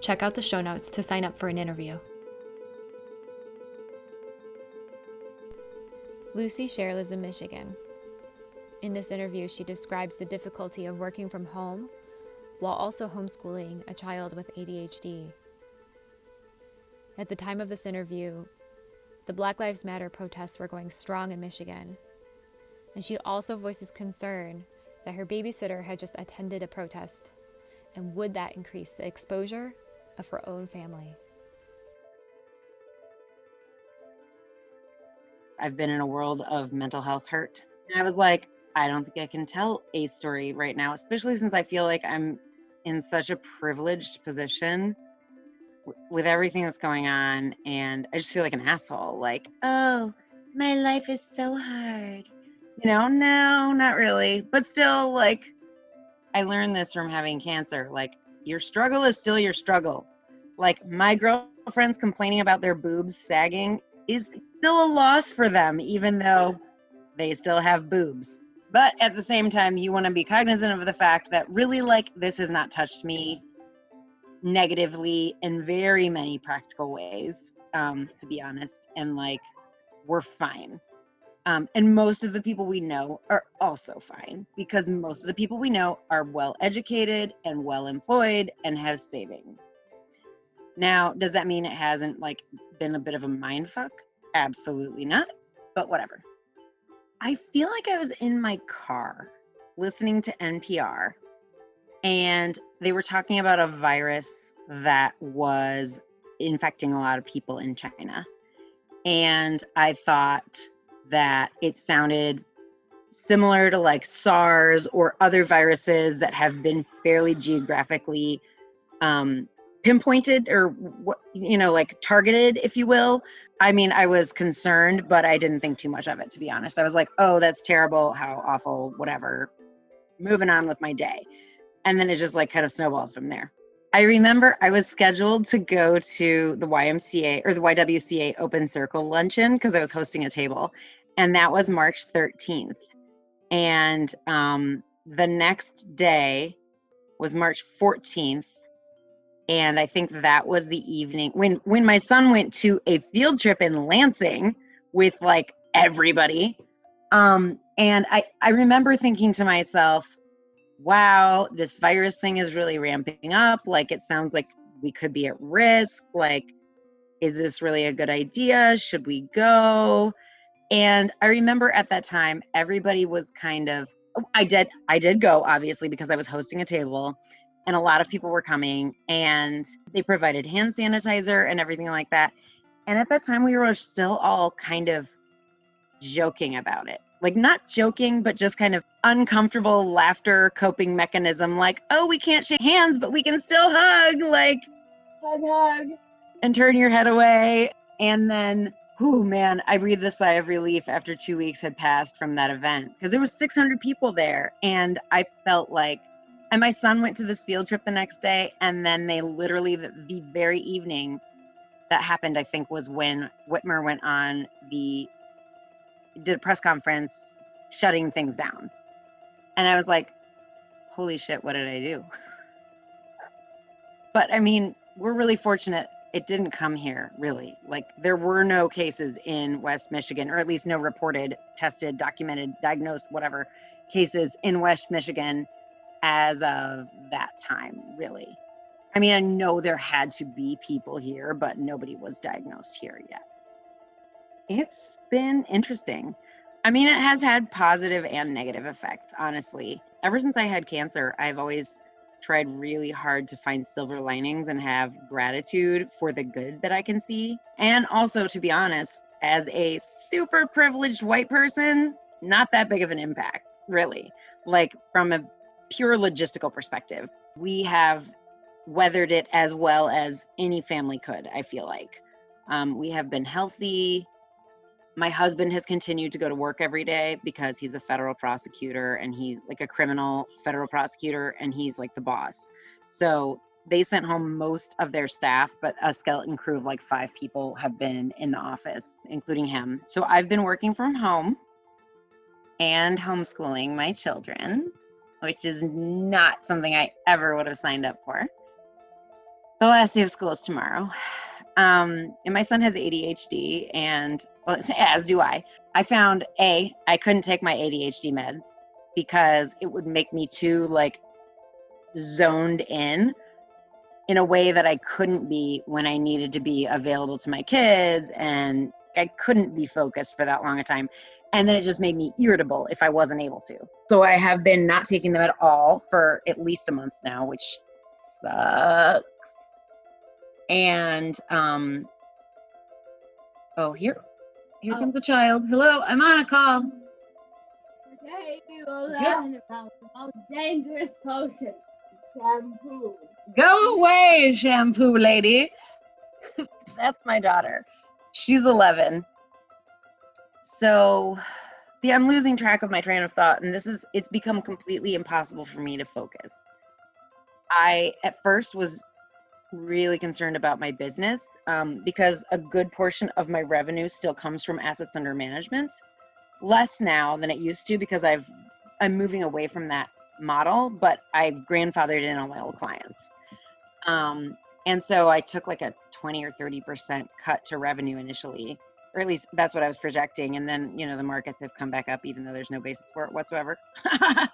check out the show notes to sign up for an interview. Lucy Scher lives in Michigan. In this interview, she describes the difficulty of working from home while also homeschooling a child with ADHD. At the time of this interview, the Black Lives Matter protests were going strong in Michigan, and she also voices concern that her babysitter had just attended a protest, and would that increase the exposure of her own family? I've been in a world of mental health hurt. And I was like, I don't think I can tell a story right now, especially since I feel like I'm in such a privileged position with everything that's going on. And I just feel like an asshole. Like, oh, my life is so hard. You know, no, not really. But still, like, I learned this from having cancer. Like, your struggle is still your struggle. Like, my girlfriends complaining about their boobs sagging is still a loss for them, even though they still have boobs. But at the same time, you want to be cognizant of the fact that really, like, this has not touched me negatively in very many practical ways, um, to be honest. And, like, we're fine. Um, and most of the people we know are also fine because most of the people we know are well educated and well employed and have savings. Now, does that mean it hasn't like been a bit of a mind fuck? Absolutely not. But whatever. I feel like I was in my car listening to NPR and they were talking about a virus that was infecting a lot of people in China. And I thought that it sounded similar to like SARS or other viruses that have been fairly geographically um, pinpointed or what you know like targeted if you will. I mean i was concerned but i didn't think too much of it to be honest. I was like oh that's terrible. How awful whatever. Moving on with my day. And then it just like kind of snowballed from there. I remember i was scheduled to go to the ymca or the ywca open circle luncheon because i was hosting a table and that was march 13th and um, the next day was march 14th and i think that was the evening when when my son went to a field trip in lansing with like everybody um and i i remember thinking to myself wow this virus thing is really ramping up. Like it sounds like we could be at risk. Like is this really a good idea? Should we go? And i remember at that time everybody was kind of i did i did go obviously because i was hosting a table and a lot of people were coming and they provided hand sanitizer and everything like that. And at that time we were still all kind of joking about it. Like not joking but just kind of uncomfortable laughter coping mechanism like oh we can't shake hands but we can still hug like hug hug and turn your head away. And then oh man i breathed a sigh of relief after two weeks had passed from that event because there was 600 people there and i felt like and my son went to this field trip the next day and then they literally the, the very evening that happened i think was when whitmer went on the did a press conference shutting things down. And i was like holy shit what did i do? But i mean we're really fortunate it didn't come here really. Like there were no cases in west michigan or at least no reported tested documented diagnosed whatever cases in west michigan as of that time really i mean i know there had to be people here but nobody was diagnosed here yet It's been interesting. I mean, it has had positive and negative effects, honestly. Ever since I had cancer, I've always tried really hard to find silver linings and have gratitude for the good that I can see. And also, to be honest, as a super privileged white person, not that big of an impact, really. Like, from a pure logistical perspective, we have weathered it as well as any family could, I feel like. Um, we have been healthy. My husband has continued to go to work every day because he's a federal prosecutor and he's like a criminal federal prosecutor and he's like the boss. So they sent home most of their staff, but a skeleton crew of like five people have been in the office, including him. So I've been working from home and homeschooling my children, which is not something I ever would have signed up for. The last day of school is tomorrow. Um, and my son has ADHD, and well, as do I. I found A, I couldn't take my ADHD meds because it would make me too like zoned in in a way that I couldn't be when I needed to be available to my kids and I couldn't be focused for that long a time. And then it just made me irritable if I wasn't able to. So I have been not taking them at all for at least a month now, which sucks. And um oh here here comes a child. Hello, I'm on a call. Today we will learn about the most dangerous potion, shampoo. Go away, shampoo lady. That's my daughter. She's 11. So, see, I'm losing track of my train of thought, and this is, it's become completely impossible for me to focus. I, at first, was really concerned about my business um, because a good portion of my revenue still comes from assets under management. Less now than it used to because I've, I'm moving away from that model, but I've grandfathered in all my old clients. Um, and so I took like a 20 or 30% cut to revenue initially, or at least that's what I was projecting. And then, you know, the markets have come back up even though there's no basis for it whatsoever.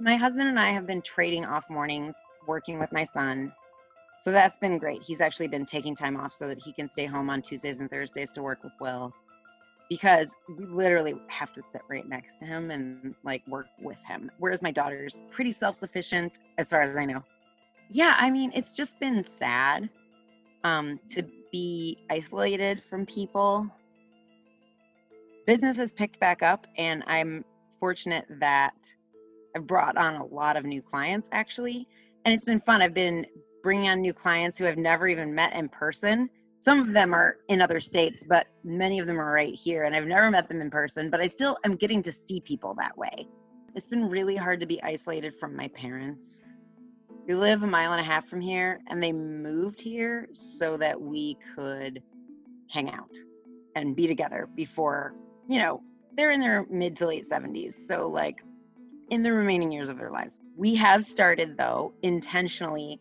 my husband and I have been trading off mornings, working with my son. So that's been great. He's actually been taking time off so that he can stay home on Tuesdays and Thursdays to work with Will because we literally have to sit right next to him and like work with him. Whereas my daughter's pretty self sufficient as far as I know yeah, I mean, it's just been sad um, to be isolated from people. Business has picked back up, and I'm fortunate that I've brought on a lot of new clients actually. And it's been fun. I've been bringing on new clients who I've never even met in person. Some of them are in other states, but many of them are right here, and I've never met them in person, but I still am getting to see people that way. It's been really hard to be isolated from my parents we live a mile and a half from here, and they moved here so that we could hang out and be together before, you know, they're in their mid to late 70s. So, like, in the remaining years of their lives. We have started, though, intentionally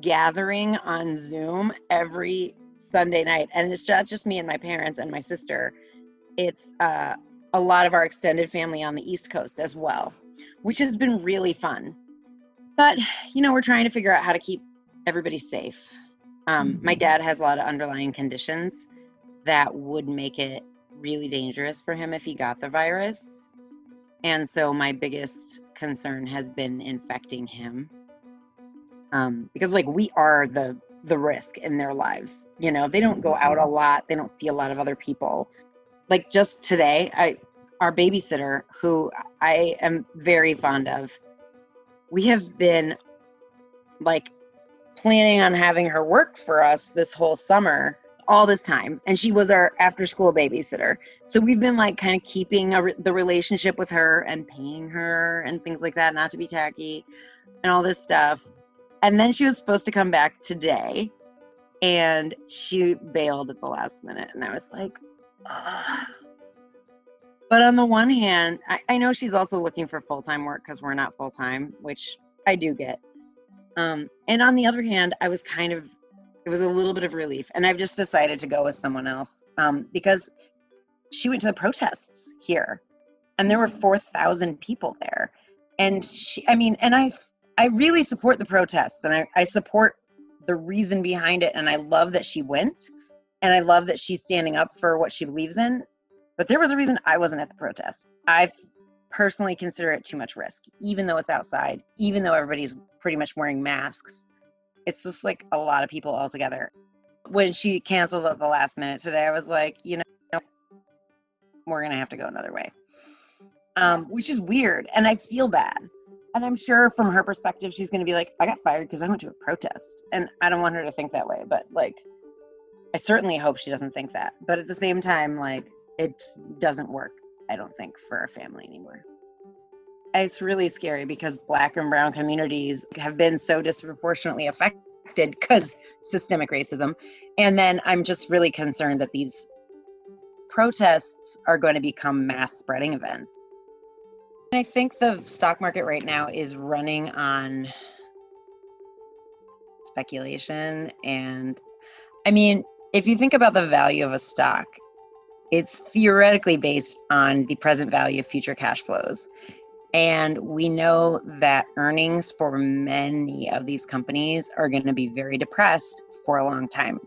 gathering on Zoom every Sunday night. And it's not just me and my parents and my sister, it's uh, a lot of our extended family on the East Coast as well, which has been really fun but you know we're trying to figure out how to keep everybody safe. Um, mm-hmm. my dad has a lot of underlying conditions that would make it really dangerous for him if he got the virus. And so my biggest concern has been infecting him. Um, because like we are the the risk in their lives. You know they don't go out a lot. They don't see a lot of other people. Like just today i our babysitter who i am very fond of we have been like planning on having her work for us this whole summer all this time and she was our after school babysitter so we've been like kind of keeping re- the relationship with her and paying her and things like that not to be tacky and all this stuff and then she was supposed to come back today and she bailed at the last minute and i was like Ugh. But on the one hand, I, I know she's also looking for full time work because we're not full time, which I do get. Um, and on the other hand, I was kind of, it was a little bit of relief. And I've just decided to go with someone else um, because she went to the protests here and there were 4,000 people there. And she, I mean, and I, I really support the protests and I, I support the reason behind it. And I love that she went. And I love that she's standing up for what she believes in. But there was a reason I wasn't at the protest. I personally consider it too much risk, even though it's outside, even though everybody's pretty much wearing masks. It's just like a lot of people all together. When she canceled at the last minute today, I was like, you know, we're going to have to go another way, um, which is weird. And I feel bad. And I'm sure from her perspective, she's going to be like, I got fired because I went to a protest. And I don't want her to think that way. But like, I certainly hope she doesn't think that. But at the same time, like, it doesn't work, I don't think, for a family anymore. It's really scary because Black and Brown communities have been so disproportionately affected because systemic racism. And then I'm just really concerned that these protests are going to become mass spreading events. And I think the stock market right now is running on speculation. And I mean, if you think about the value of a stock, it's theoretically based on the present value of future cash flows. And we know that earnings for many of these companies are going to be very depressed for a long time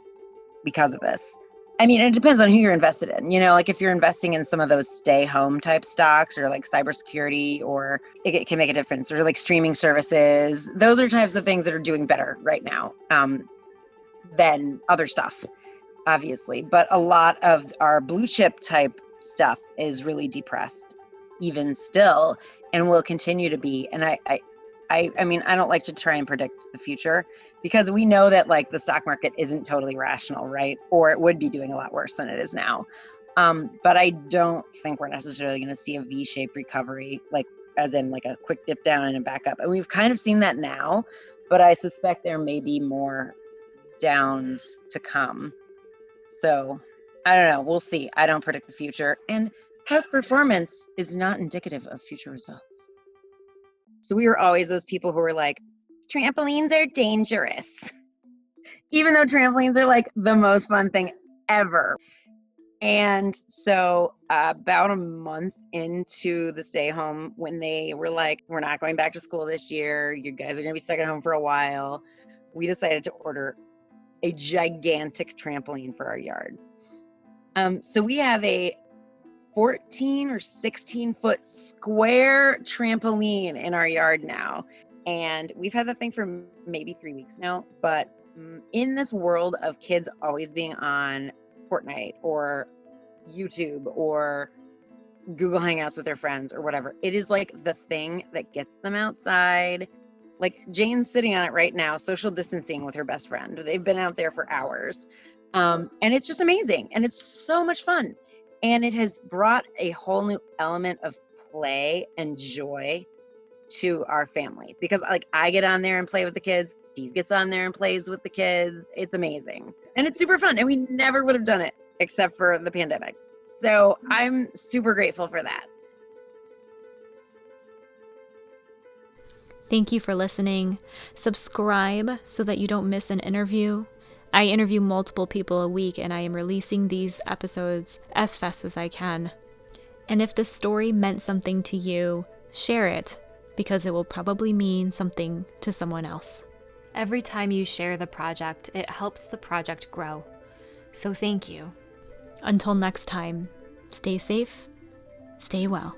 because of this. I mean, it depends on who you're invested in. You know, like if you're investing in some of those stay home type stocks or like cybersecurity or it can make a difference or like streaming services, those are types of things that are doing better right now um, than other stuff obviously, but a lot of our blue chip type stuff is really depressed even still and will continue to be. And I, I I, I mean, I don't like to try and predict the future because we know that like the stock market isn't totally rational, right? Or it would be doing a lot worse than it is now. Um, but I don't think we're necessarily going to see a V-shaped recovery, like as in like a quick dip down and a back up. And we've kind of seen that now, but I suspect there may be more downs to come. So I don't know. We'll see. I don't predict the future. And past performance is not indicative of future results. So we were always those people who were like, trampolines are dangerous. Even though trampolines are like the most fun thing ever. And so, uh, about a month into the stay home, when they were like, We're not going back to school this year, you guys are going to be stuck at home for a while, we decided to order a gigantic trampoline for our yard. Um, so we have a 14 or 16 foot square trampoline in our yard now. And we've had that thing for maybe three weeks now. But mm, in this world of kids always being on Fortnite or YouTube or Google Hangouts with their friends or whatever, it is like the thing that gets them outside like Jane's sitting on it right now, social distancing with her best friend. They've been out there for hours. Um, and it's just amazing. And it's so much fun. And it has brought a whole new element of play and joy to our family because like I get on there and play with the kids, Steve gets on there and plays with the kids. It's amazing. And it's super fun. And we never would have done it except for the pandemic. So I'm super grateful for that. Thank you for listening. Subscribe so that you don't miss an interview. I interview multiple people a week and I am releasing these episodes as fast as I can. And if the story meant something to you, share it because it will probably mean something to someone else. Every time you share the project, it helps the project grow. So thank you. Until next time, stay safe, stay well.